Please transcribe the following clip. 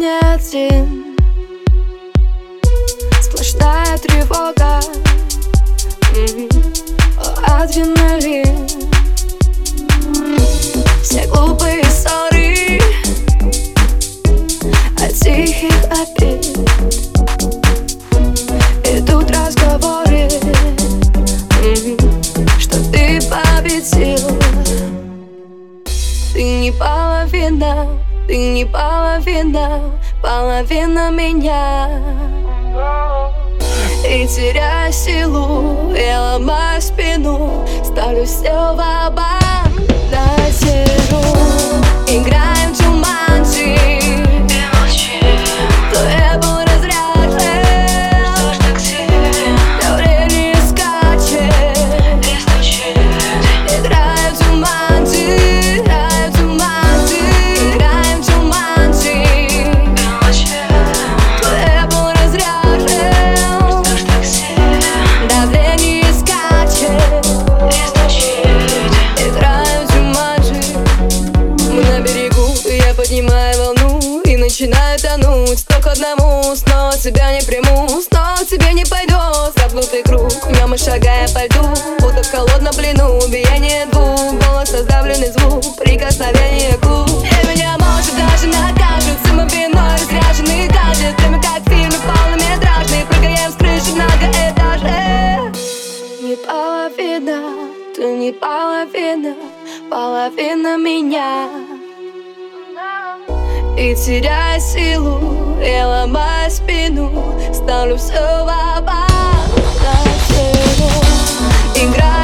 не один. Сплошная тревога. Адреналин Все глупые ссоры. А От тихих обид Идут разговоры. Что ты победил? Ты не половина. Ты не половина Половина меня. И теряя силу, я ломаю спину Ставлю все в начинаю тонуть к одному, снова тебя не приму. Снова тебе не пойду, замкнутый круг В нем мы шагая по льду. Будто в холодном плену Биение двух, голос раздавленный звук Прикосновение губ. И меня может даже накажут Самовиной разряженный гаджет. Время как в фильме полнометражный Прыгаем с крыши многоэтажных Не половина, ты не половина. Половина меня и теряя силу, я ломаю спину Ставлю все в оборот. Играю